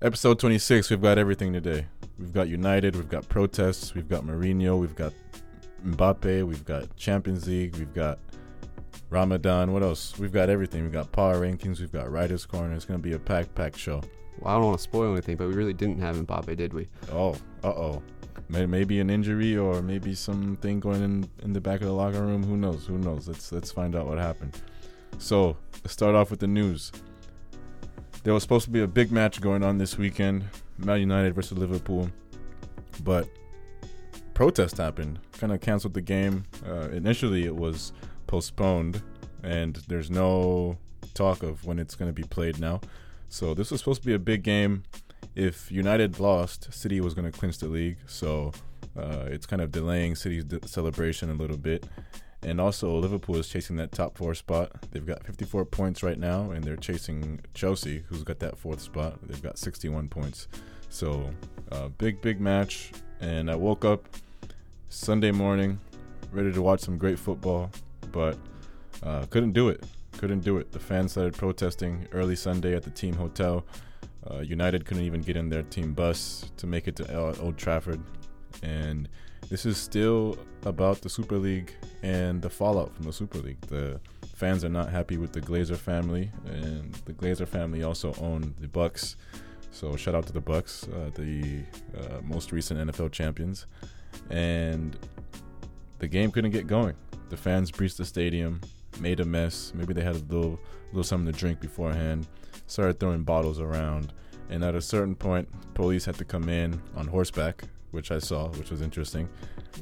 Episode 26, we've got everything today. We've got United, we've got protests, we've got Mourinho, we've got Mbappe, we've got Champions League, we've got Ramadan. What else? We've got everything. We've got power rankings, we've got Writers Corner. It's going to be a packed, packed show. Well, I don't want to spoil anything, but we really didn't have Mbappe, did we? Oh, uh oh. Maybe an injury or maybe something going in, in the back of the locker room. Who knows? Who knows? Let's let's find out what happened. So let's start off with the news. There was supposed to be a big match going on this weekend, Man United versus Liverpool, but protest happened, kind of canceled the game. Uh, initially, it was postponed, and there's no talk of when it's going to be played now. So this was supposed to be a big game. If United lost, City was going to clinch the league. So uh, it's kind of delaying City's de- celebration a little bit. And also, Liverpool is chasing that top four spot. They've got 54 points right now, and they're chasing Chelsea, who's got that fourth spot. They've got 61 points. So, uh, big, big match. And I woke up Sunday morning ready to watch some great football, but uh, couldn't do it. Couldn't do it. The fans started protesting early Sunday at the team hotel. Uh, United couldn't even get in their team bus to make it to Old Trafford. And this is still about the Super League and the fallout from the Super League. The fans are not happy with the Glazer family, and the Glazer family also own the Bucs. So shout out to the Bucs, uh, the uh, most recent NFL champions. And the game couldn't get going. The fans breached the stadium, made a mess. Maybe they had a little, little something to drink beforehand. Started throwing bottles around, and at a certain point, police had to come in on horseback which I saw, which was interesting.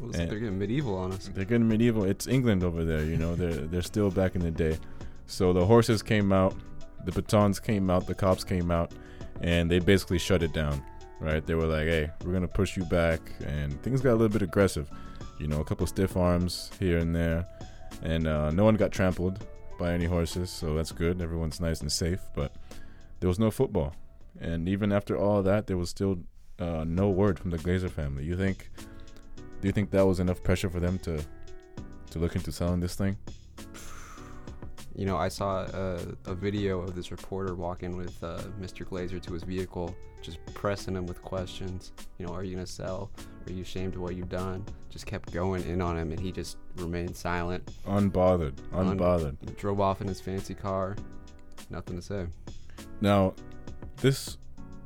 Well, they're getting medieval on us. They're getting medieval. It's England over there, you know. they're they're still back in the day. So the horses came out, the batons came out, the cops came out, and they basically shut it down. Right? They were like, "Hey, we're gonna push you back," and things got a little bit aggressive. You know, a couple stiff arms here and there, and uh, no one got trampled by any horses, so that's good. Everyone's nice and safe, but there was no football. And even after all that, there was still uh, no word from the Glazer family. You think? Do you think that was enough pressure for them to to look into selling this thing? You know, I saw a, a video of this reporter walking with uh, Mr. Glazer to his vehicle, just pressing him with questions. You know, are you gonna sell? Are you ashamed of what you've done? Just kept going in on him, and he just remained silent, unbothered, unbothered. Un- drove off in his fancy car. Nothing to say. Now, this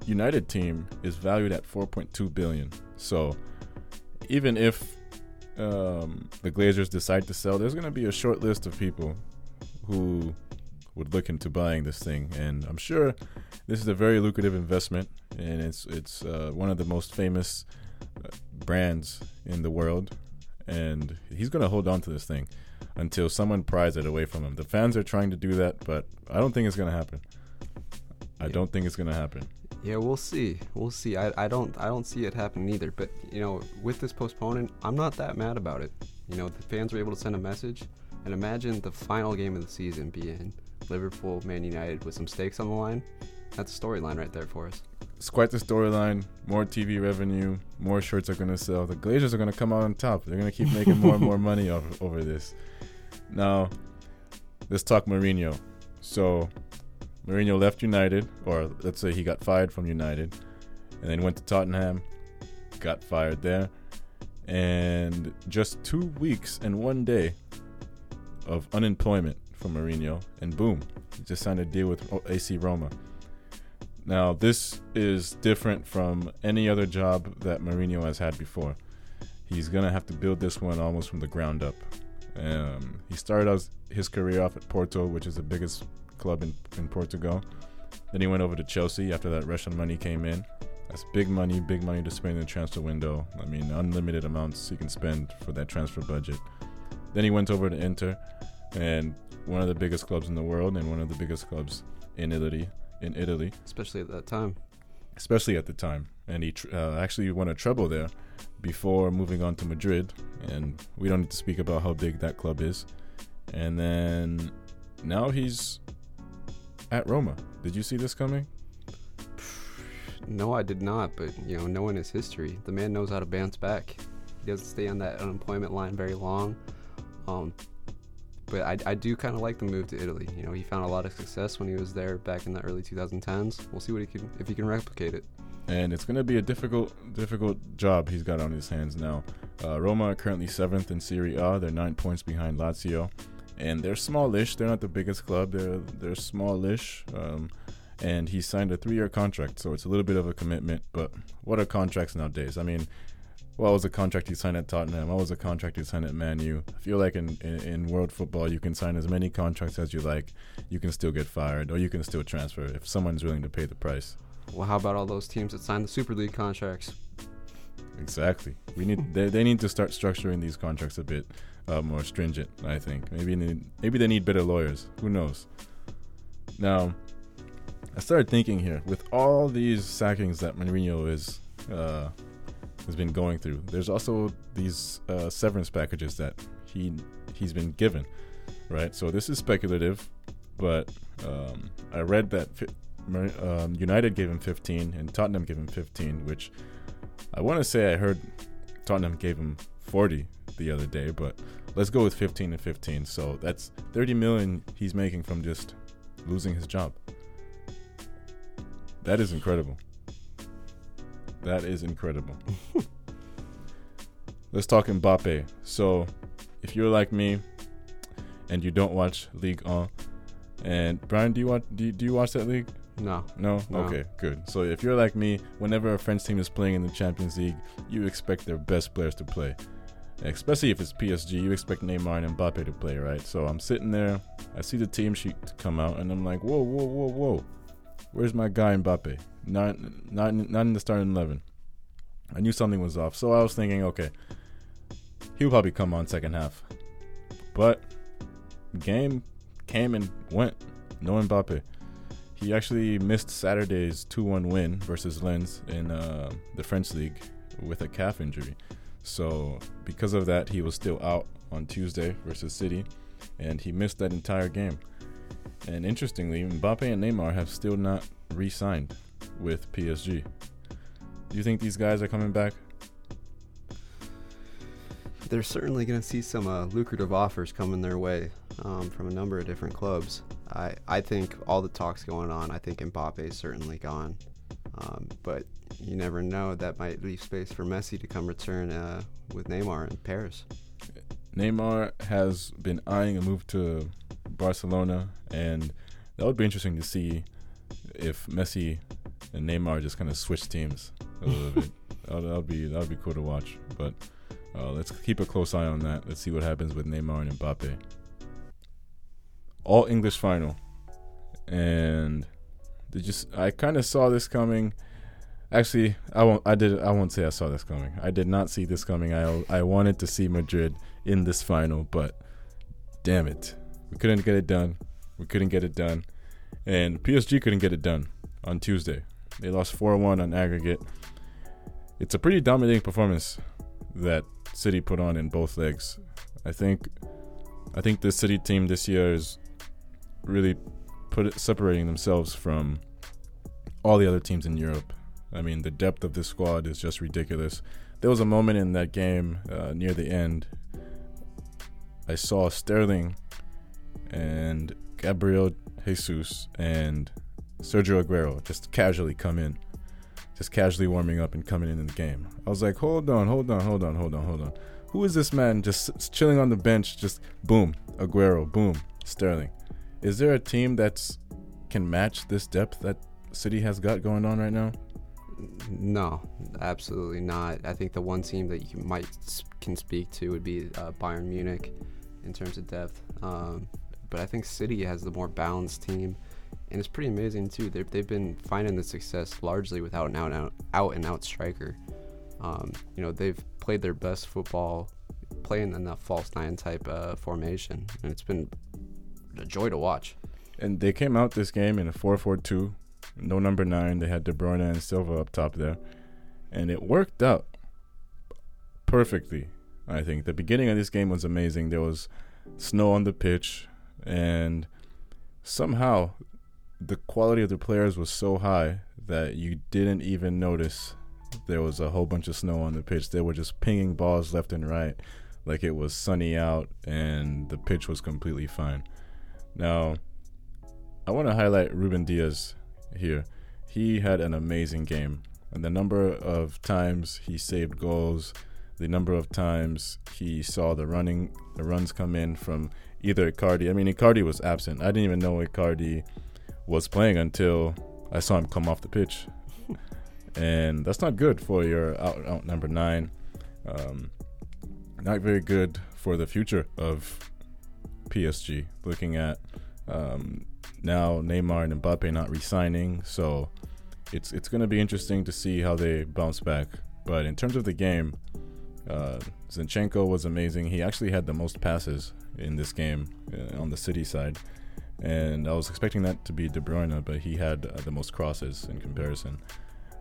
United team is valued at 4.2 billion. So even if um, the Glazers decide to sell, there's going to be a short list of people who would look into buying this thing, and I'm sure this is a very lucrative investment, and it's it's uh, one of the most famous uh, brands in the world, and he's going to hold on to this thing until someone pries it away from him. The fans are trying to do that, but I don't think it's going to happen. I don't think it's going to happen. Yeah, we'll see. We'll see. I, I don't I don't see it happening either. But you know, with this postponement, I'm not that mad about it. You know, the fans were able to send a message, and imagine the final game of the season being Liverpool, Man United with some stakes on the line. That's a storyline right there for us. It's quite the storyline. More TV revenue, more shirts are going to sell. The Glazers are going to come out on top. They're going to keep making more and more money off, over this. Now, let's talk Mourinho. So, Mourinho left United, or let's say he got fired from United, and then went to Tottenham, got fired there, and just two weeks and one day of unemployment for Mourinho, and boom, he just signed a deal with AC Roma. Now, this is different from any other job that Mourinho has had before. He's going to have to build this one almost from the ground up. Um, he started his career off at Porto, which is the biggest club in, in Portugal. Then he went over to Chelsea after that Russian money came in. That's big money, big money to spend in the transfer window. I mean, unlimited amounts he can spend for that transfer budget. Then he went over to Inter, and one of the biggest clubs in the world, and one of the biggest clubs in Italy. In Italy, especially at that time. Especially at the time, and he tr- uh, actually won a treble there before moving on to Madrid. And we don't need to speak about how big that club is. And then now he's at Roma. Did you see this coming? No, I did not. But you know, knowing his history, the man knows how to bounce back. He doesn't stay on that unemployment line very long. Um, but I, I do kind of like the move to Italy. You know, he found a lot of success when he was there back in the early 2010s. We'll see what he can if he can replicate it. And it's going to be a difficult, difficult job he's got on his hands now. Uh, Roma are currently seventh in Serie A. They're nine points behind Lazio, and they're smallish. They're not the biggest club. They're they're smallish. Um, and he signed a three-year contract, so it's a little bit of a commitment. But what are contracts nowadays? I mean, what was a contract he signed at Tottenham? What was a contract he signed at Man U? I feel like in, in, in, world football, you can sign as many contracts as you like. You can still get fired, or you can still transfer if someone's willing to pay the price. Well, how about all those teams that signed the Super League contracts? Exactly. We need they, they need to start structuring these contracts a bit uh, more stringent. I think maybe need, maybe they need better lawyers. Who knows? Now, I started thinking here with all these sackings that Mourinho is uh, has been going through. There's also these uh, severance packages that he he's been given, right? So this is speculative, but um, I read that fi- um, United gave him 15 and Tottenham gave him 15, which I want to say I heard Tottenham gave him 40 the other day, but let's go with 15 and 15. So that's 30 million he's making from just losing his job. That is incredible. That is incredible. Let's talk Mbappe. So, if you're like me and you don't watch Ligue 1, and Brian, do you watch? Do you, do you watch that league? No. no. No? Okay, good. So if you're like me, whenever a French team is playing in the Champions League, you expect their best players to play. Especially if it's PSG, you expect Neymar and Mbappe to play, right? So I'm sitting there, I see the team sheet come out, and I'm like, whoa, whoa, whoa, whoa. Where's my guy Mbappe? Not not not in the starting eleven. I knew something was off, so I was thinking, okay, he'll probably come on second half. But game came and went. No Mbappe. He actually missed Saturday's 2-1 win versus Lens in uh, the French league with a calf injury. So because of that, he was still out on Tuesday versus City, and he missed that entire game. And interestingly, Mbappe and Neymar have still not re-signed with PSG. Do you think these guys are coming back? They're certainly going to see some uh, lucrative offers coming their way um, from a number of different clubs. I, I think all the talks going on, I think Mbappe is certainly gone. Um, but you never know. That might leave space for Messi to come return uh, with Neymar in Paris. Neymar has been eyeing a move to Barcelona, and that would be interesting to see if Messi and Neymar just kind of switch teams a little bit. That would be that would be cool to watch. But uh, let's keep a close eye on that. Let's see what happens with Neymar and Mbappe. All English final, and did you? I kind of saw this coming. Actually, I won't. I did. I won't say I saw this coming. I did not see this coming. I I wanted to see Madrid in this final, but damn it, we couldn't get it done. We couldn't get it done, and PSG couldn't get it done on Tuesday. They lost four one on aggregate. It's a pretty dominating performance that City put on in both legs. I think. I think the City team this year is really put it, separating themselves from all the other teams in Europe. I mean, the depth of this squad is just ridiculous. There was a moment in that game uh, near the end. I saw Sterling and Gabriel Jesus and Sergio Aguero just casually come in, just casually warming up and coming in in the game. I was like, hold on, hold on, hold on, hold on, hold on. Who is this man just chilling on the bench? Just boom, Aguero, boom, Sterling. Is there a team that's can match this depth that City has got going on right now? No, absolutely not. I think the one team that you might can speak to would be uh, Bayern Munich in terms of depth. Um, but I think City has the more balanced team, and it's pretty amazing too. They've, they've been finding the success largely without an out and out, out, and out striker. Um, you know, they've played their best football playing in that false nine type uh, formation, and it's been a joy to watch. And they came out this game in a 4 4 2. No number nine. They had De Bruyne and Silva up top there. And it worked out perfectly, I think. The beginning of this game was amazing. There was snow on the pitch, and somehow the quality of the players was so high that you didn't even notice there was a whole bunch of snow on the pitch. They were just pinging balls left and right. like it was sunny out and the pitch was completely fine. Now, I want to highlight Ruben Dias here. He had an amazing game. And the number of times he saved goals, the number of times he saw the running the runs come in from either Icardi. I mean Icardi was absent. I didn't even know Icardi was playing until I saw him come off the pitch. and that's not good for your out, out number nine. Um, not very good for the future of PSG. Looking at um, now Neymar and Mbappe not re-signing, so it's it's going to be interesting to see how they bounce back. But in terms of the game, uh, Zinchenko was amazing. He actually had the most passes in this game uh, on the City side, and I was expecting that to be De Bruyne, but he had uh, the most crosses in comparison.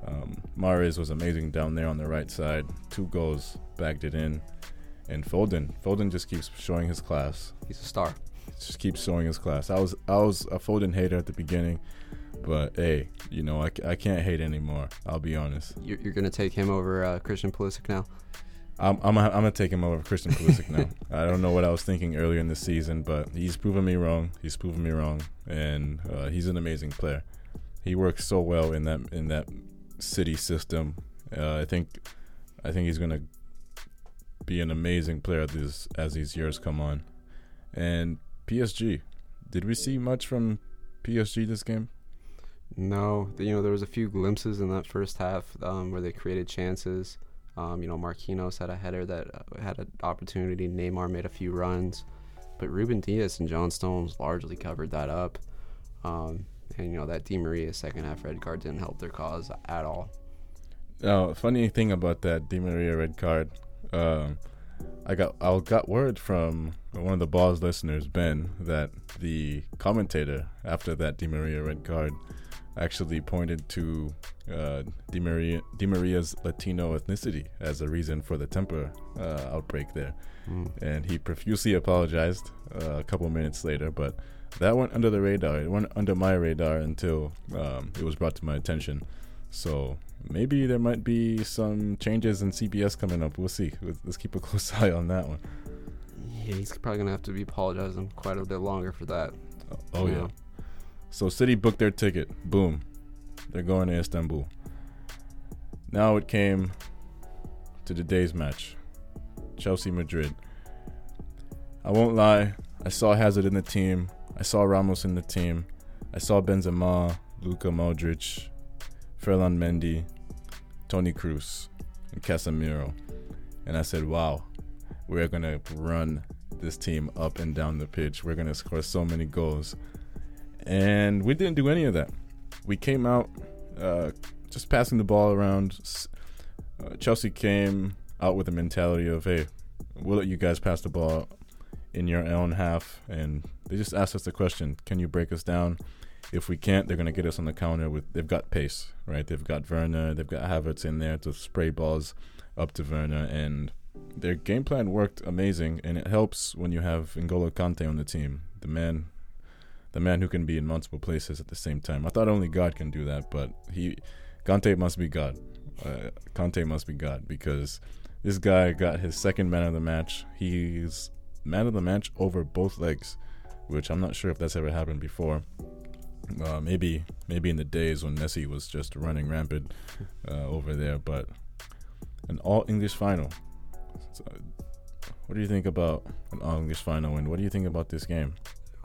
Um, Mahrez was amazing down there on the right side. Two goals, bagged it in. And Foden, Foden just keeps showing his class. He's a star. Just keeps showing his class. I was I was a Foden hater at the beginning, but hey, you know I, I can't hate anymore. I'll be honest. You're, you're gonna take him over uh, Christian Pulisic now. I'm I'm I'm gonna take him over Christian Pulisic now. I don't know what I was thinking earlier in the season, but he's proven me wrong. He's proven me wrong, and uh, he's an amazing player. He works so well in that in that city system. Uh, I think I think he's gonna be an amazing player this, as these years come on. And PSG, did we see much from PSG this game? No, you know there was a few glimpses in that first half um, where they created chances. Um, you know, Marquinhos had a header that uh, had an opportunity. Neymar made a few runs, but Ruben Dias and John Stones largely covered that up. Um, and you know that Di Maria second half red card didn't help their cause at all. Now, funny thing about that Di Maria red card, um, I got I got word from one of the balls listeners, Ben, that the commentator after that Di Maria red card actually pointed to uh, Di Maria Di Maria's Latino ethnicity as a reason for the temper uh, outbreak there, mm. and he profusely apologized uh, a couple minutes later, but that went under the radar. It went under my radar until um, it was brought to my attention. So maybe there might be some changes in CBS coming up. We'll see. Let's keep a close eye on that one. Yeah, he's probably gonna have to be apologizing quite a bit longer for that. Oh, oh yeah. So City booked their ticket. Boom, they're going to Istanbul. Now it came to today's match, Chelsea Madrid. I won't lie. I saw Hazard in the team. I saw Ramos in the team. I saw Benzema, Luka Modric, Ferland Mendy, Toni Kroos, and Casemiro. And I said, wow, we're going to run this team up and down the pitch. We're going to score so many goals. And we didn't do any of that. We came out uh, just passing the ball around. Uh, Chelsea came out with a mentality of, hey, we'll let you guys pass the ball in your own half. And they just asked us the question can you break us down? If we can't, they're going to get us on the counter with. They've got pace, right? They've got Werner, they've got Havertz in there to spray balls up to Werner. And their game plan worked amazing. And it helps when you have N'Golo Kante on the team, the man. The man who can be in multiple places at the same time. I thought only God can do that, but he, Kante must be God. Uh, Kante must be God because this guy got his second man of the match. He's man of the match over both legs, which I'm not sure if that's ever happened before. Uh, maybe maybe in the days when Messi was just running rampant uh, over there, but an all English final. So, what do you think about an all English final, and what do you think about this game?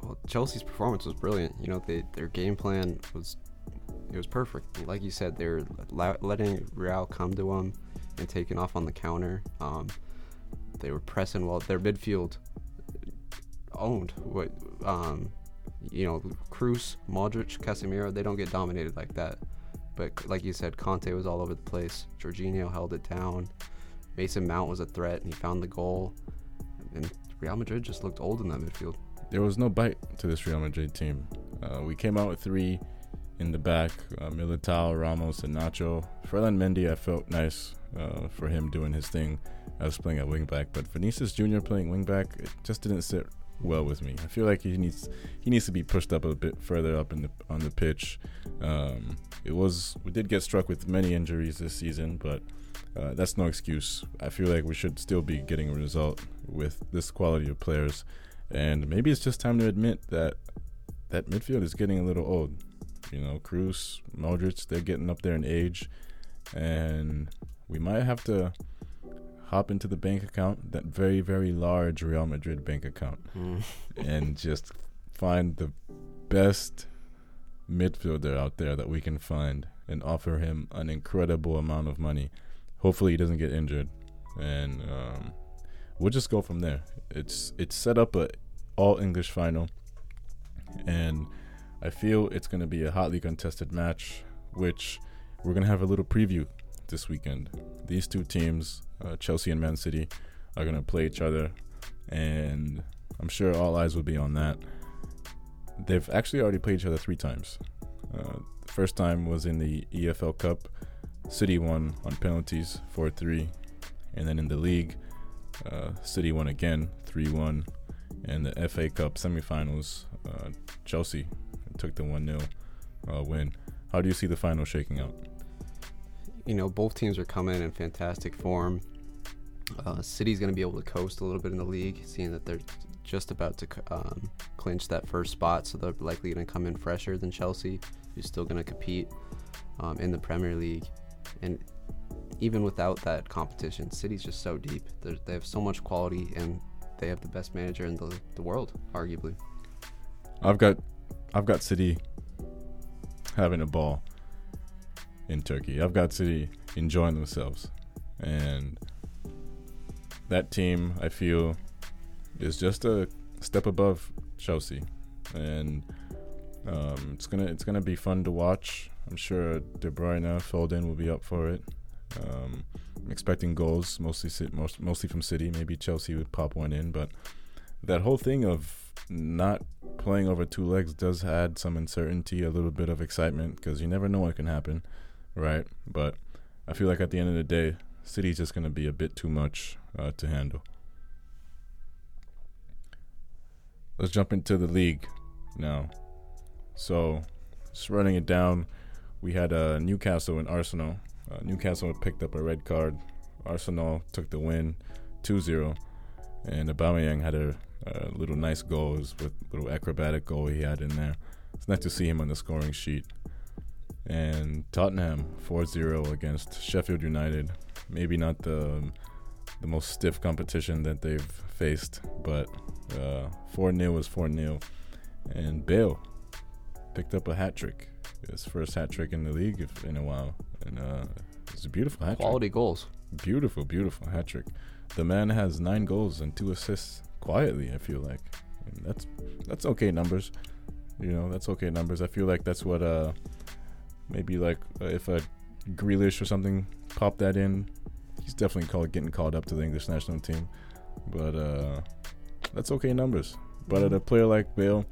Well, Chelsea's performance was brilliant. You know, they, their game plan was it was perfect. Like you said, they're letting Real come to them and taking off on the counter. Um, they were pressing well. Their midfield owned what um, you know, Kroos, Modric, Casemiro. They don't get dominated like that. But like you said, Kante was all over the place. Jorginho held it down. Mason Mount was a threat, and he found the goal. And Real Madrid just looked old in that midfield. There was no bite to this Real Madrid team. Uh, we came out with three in the back: uh, Militao, Ramos, and Nacho. Ferland Mendy, I felt nice uh, for him doing his thing. I was playing at wingback, but Vinicius Jr. playing wingback, it just didn't sit well with me. I feel like he needs he needs to be pushed up a bit further up in the on the pitch. Um, it was we did get struck with many injuries this season, but uh, that's no excuse. I feel like we should still be getting a result with this quality of players, and maybe it's just time to admit that that midfield is getting a little old. You know, Kroos, Modric, they're getting up there in age, and we might have to hop into the bank account, that very, very large Real Madrid bank account, mm. and just find the best midfielder out there that we can find and offer him an incredible amount of money. Hopefully, he doesn't get injured, and um, we'll just go from there. It's it's set up a all English final, and I feel it's going to be a hotly contested match, which we're going to have a little preview this weekend. These two teams, uh, Chelsea and Man City, are going to play each other, and I'm sure all eyes will be on that. They've actually already played each other three times. Uh, the first time was in the EFL Cup. City won on penalties 4 3. And then in the league, uh, City won again 3 1. And the FA Cup semifinals, uh, Chelsea took the 1 0 uh, win. How do you see the final shaking out? You know, both teams are coming in fantastic form. Uh, City's going to be able to coast a little bit in the league, seeing that they're just about to um, clinch that first spot, so they're likely going to come in fresher than Chelsea, who's still going to compete um, in the Premier League. And even without that competition, City's just so deep. They're, they have so much quality, and they have the best manager in the, the world, arguably. I've got, I've got City having a ball in Turkey. I've got City enjoying themselves, and that team, I feel, is just a step above Chelsea, and um, it's gonna it's gonna be fun to watch. I'm sure De Bruyne, Foden will be up for it. Um, I'm expecting goals, mostly most, mostly from City. Maybe Chelsea would pop one in, but that whole thing of not playing over two legs does add some uncertainty, a little bit of excitement because you never know what can happen, right? But I feel like at the end of the day, City's just going to be a bit too much uh, to handle. Let's jump into the league now. So, just running it down, we had uh, Newcastle and Arsenal. Uh, Newcastle picked up a red card. Arsenal took the win 2 0. And Aubameyang had a, a little nice goal. with a little acrobatic goal he had in there. It's nice to see him on the scoring sheet. And Tottenham 4 0 against Sheffield United. Maybe not the the most stiff competition that they've faced, but uh, 4 0 was 4 0. And Bale picked up a hat trick. His first hat trick in the league in a while. And uh, it's a beautiful hat trick. Quality goals. Beautiful, beautiful hat trick. The man has nine goals and two assists quietly, I feel like. And that's that's okay numbers. You know, that's okay numbers. I feel like that's what uh maybe like uh, if a Grealish or something popped that in, he's definitely called getting called up to the English national team. But uh that's okay numbers. But at a player like Bale,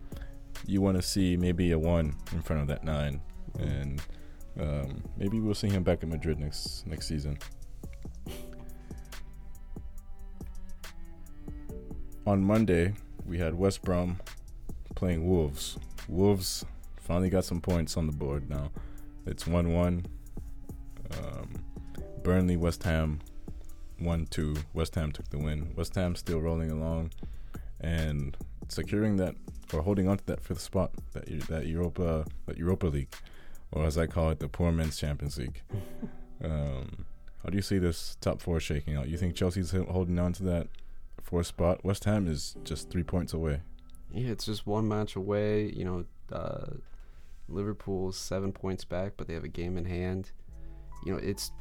you want to see maybe a one in front of that nine, and um, maybe we'll see him back in Madrid next next season. On Monday, we had West Brom playing Wolves. Wolves finally got some points on the board now. It's 1 1. Um, Burnley, West Ham 1 2. West Ham took the win. West Ham still rolling along and securing that or holding on to that fifth spot, that that Europa that Europa League, or as I call it, the Poor Men's Champions League. um, how do you see this top four shaking out? You think Chelsea's holding on to that fourth spot? West Ham is just three points away. Yeah, it's just one match away. You know, uh, Liverpool's seven points back, but they have a game in hand. You know, it's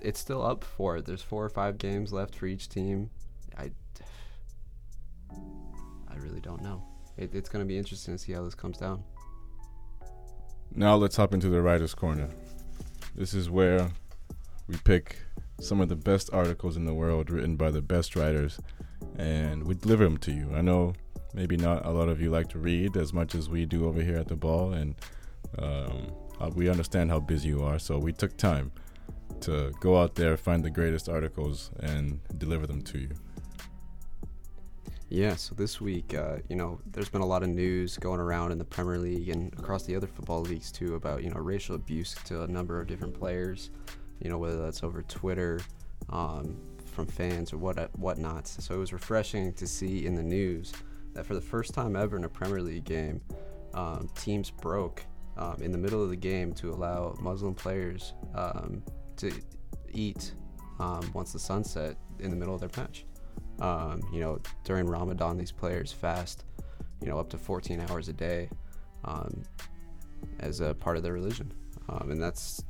it's still up for it. There's four or five games left for each team. I I really don't know. It, it's going to be interesting to see how this comes down. Now let's hop into the writer's corner. This is where we pick some of the best articles in the world written by the best writers and we deliver them to you. I know maybe not a lot of you like to read as much as we do over here at the ball, and um, uh, we understand how busy you are, so we took time to go out there, find the greatest articles, and deliver them to you. Yeah, so this week, uh, you know, there's been a lot of news going around in the Premier League and across the other football leagues too about, you know, racial abuse to a number of different players, you know, whether that's over Twitter, um, from fans or what whatnot. So it was refreshing to see in the news that for the first time ever in a Premier League game, um, teams broke um, in the middle of the game to allow Muslim players um, to eat um, once the sun set in the middle of their match. Um, you know, during Ramadan, these players fast, you know, up to 14 hours a day um, as a part of their religion, um, and that's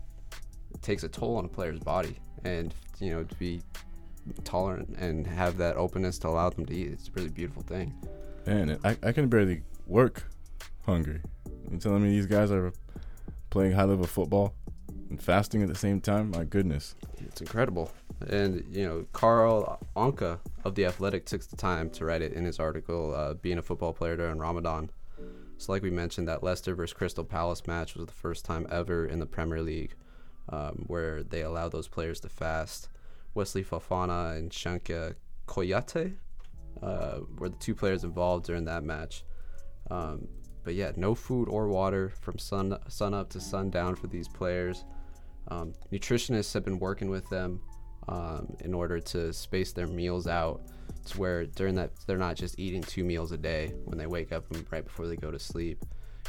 takes a toll on a player's body. And you know, to be tolerant and have that openness to allow them to eat, it's a really beautiful thing. Man, I, I can barely work hungry. You telling me these guys are playing high level football and fasting at the same time? My goodness. It's incredible. And, you know, Carl Anka of The Athletic took the time to write it in his article, uh, Being a Football Player During Ramadan. So, like we mentioned, that Leicester versus Crystal Palace match was the first time ever in the Premier League um, where they allowed those players to fast. Wesley Fofana and Cheikhou Kouyaté uh, were the two players involved during that match. Um, but yeah, no food or water from sun sun up to sundown for these players. Um, nutritionists have been working with them um, in order to space their meals out to where during that they're not just eating two meals a day when they wake up and right before they go to sleep.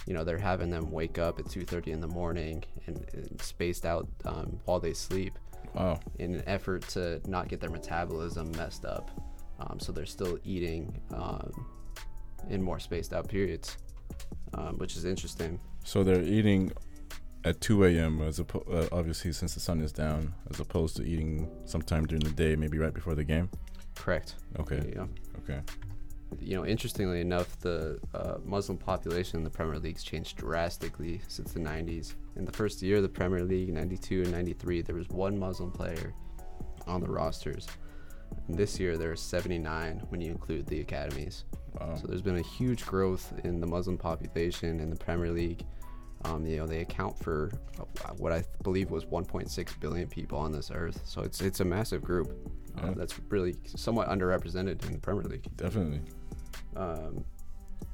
You know, they're having them wake up at 2:30 in the morning and, and spaced out um, while they sleep. Wow. In an effort to not get their metabolism messed up, um, so they're still eating um, in more spaced out periods, um, which is interesting. So they're eating at 2 a.m. as oppo- uh, obviously since the sun is down, as opposed to eating sometime during the day, maybe right before the game. Correct. Okay. Yeah. Okay. You know, interestingly enough, the uh, Muslim population in the Premier League's changed drastically since the 90s. In the first year of the Premier League, 92 and 93, there was one Muslim player on the rosters. This year, there are 79 when you include the academies. Wow. So there's been a huge growth in the Muslim population in the Premier League. Um, you know, they account for uh, what I believe was 1.6 billion people on this earth. So it's it's a massive group uh, yeah. that's really somewhat underrepresented in the Premier League. Definitely. Um,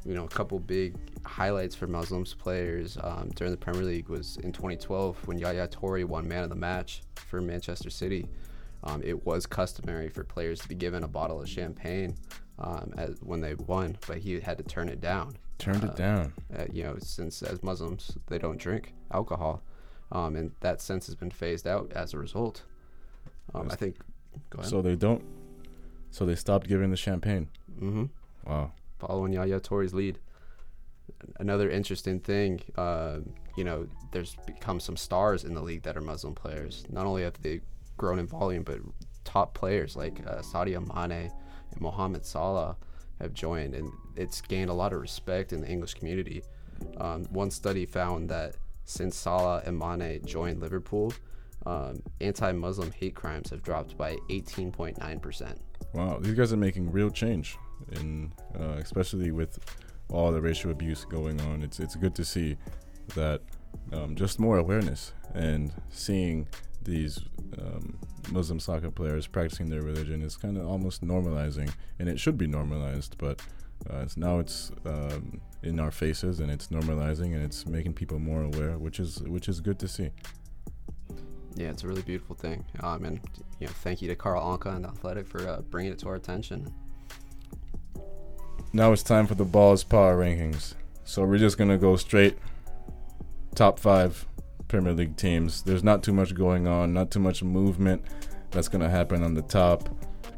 you know, a couple big highlights for Muslims players um, during the Premier League was in 2012 when Yaya Toure won Man of the Match for Manchester City. Um, it was customary for players to be given a bottle of champagne um, as, when they won, but he had to turn it down. Turned uh, it down. Uh, you know, since as Muslims they don't drink alcohol, um, and that sense has been phased out as a result. Um, I think. So they don't. So they stopped giving the champagne. Mm-hmm. Wow. Following Yaya Toure's lead. Another interesting thing, uh, you know, there's become some stars in the league that are Muslim players. Not only have they grown in volume, but top players like uh, Sadio Mane and Mohamed Salah have joined, and it's gained a lot of respect in the English community. Um, one study found that since Salah and Mane joined Liverpool, um, anti-Muslim hate crimes have dropped by 18.9%. Wow, these guys are making real change, and uh, especially with all the racial abuse going on, it's it's good to see that um, just more awareness and seeing these um, Muslim soccer players practicing their religion is kind of almost normalizing, and it should be normalized, but uh, it's now it's um, in our faces and it's normalizing and it's making people more aware, which is which is good to see. Yeah, it's a really beautiful thing. Um, and you know, thank you to Carl Anka and Athletic for uh, bringing it to our attention. Now it's time for the Balls Power Rankings. So we're just gonna go straight top five Premier League teams. There's not too much going on, not too much movement that's going to happen on the top.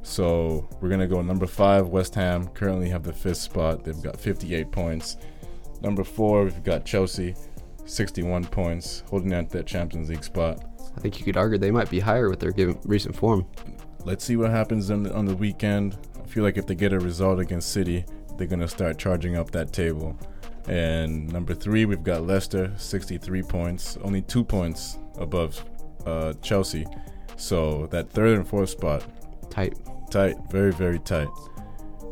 So we're going to go number five, West Ham. Currently have the fifth spot. They've got 58 points. Number four, we've got Chelsea, 61 points, holding out that Champions League spot. I think you could argue they might be higher with their given recent form. Let's see what happens on the, on the weekend. I feel like if they get a result against City, they're going to start charging up that table. And number three, we've got Leicester, 63 points, only two points above uh, Chelsea. So that third and fourth spot, tight, tight, very very tight.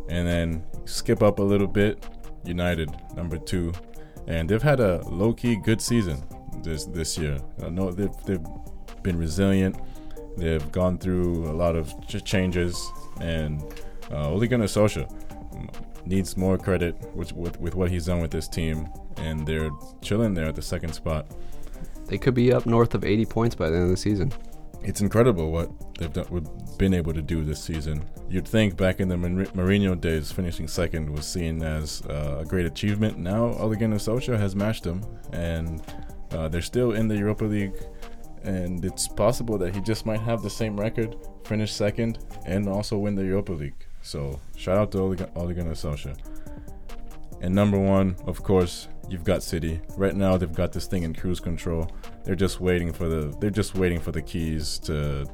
And then skip up a little bit, United, number two, and they've had a low key good season this this year. I know they've they've been resilient. They've gone through a lot of ch- changes, and uh, Ole Gunnar Solskjaer needs more credit with, with with what he's done with this team, and they're chilling there at the second spot. They could be up north of 80 points by the end of the season. It's incredible what they've done, what been able to do this season. You'd think back in the Mourinho days, finishing second was seen as uh, a great achievement. Now Ole Solskjaer has matched them, and uh, they're still in the Europa League. And it's possible that he just might have the same record, finish second, and also win the Europa League. So shout out to Ole, Ole Gunnar Solskjaer. And number one, of course, you've got City. Right now, they've got this thing in cruise control. They're just waiting for the they're just waiting for the keys to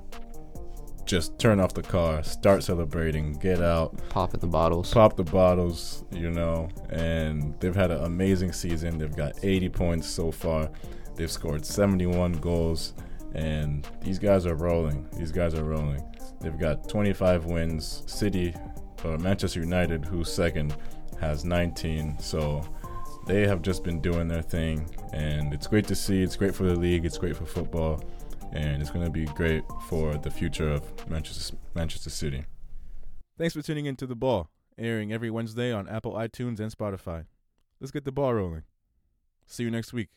just turn off the car, start celebrating, get out, pop at the bottles, pop the bottles, you know. And they've had an amazing season. They've got 80 points so far. They've scored 71 goals, and these guys are rolling. These guys are rolling. They've got 25 wins. City, or Manchester United, who's second, has 19. So they have just been doing their thing, and it's great to see. It's great for the league. It's great for football, and it's going to be great for the future of Manchester Manchester City. Thanks for tuning in to the Ball, airing every Wednesday on Apple iTunes and Spotify. Let's get the ball rolling. See you next week.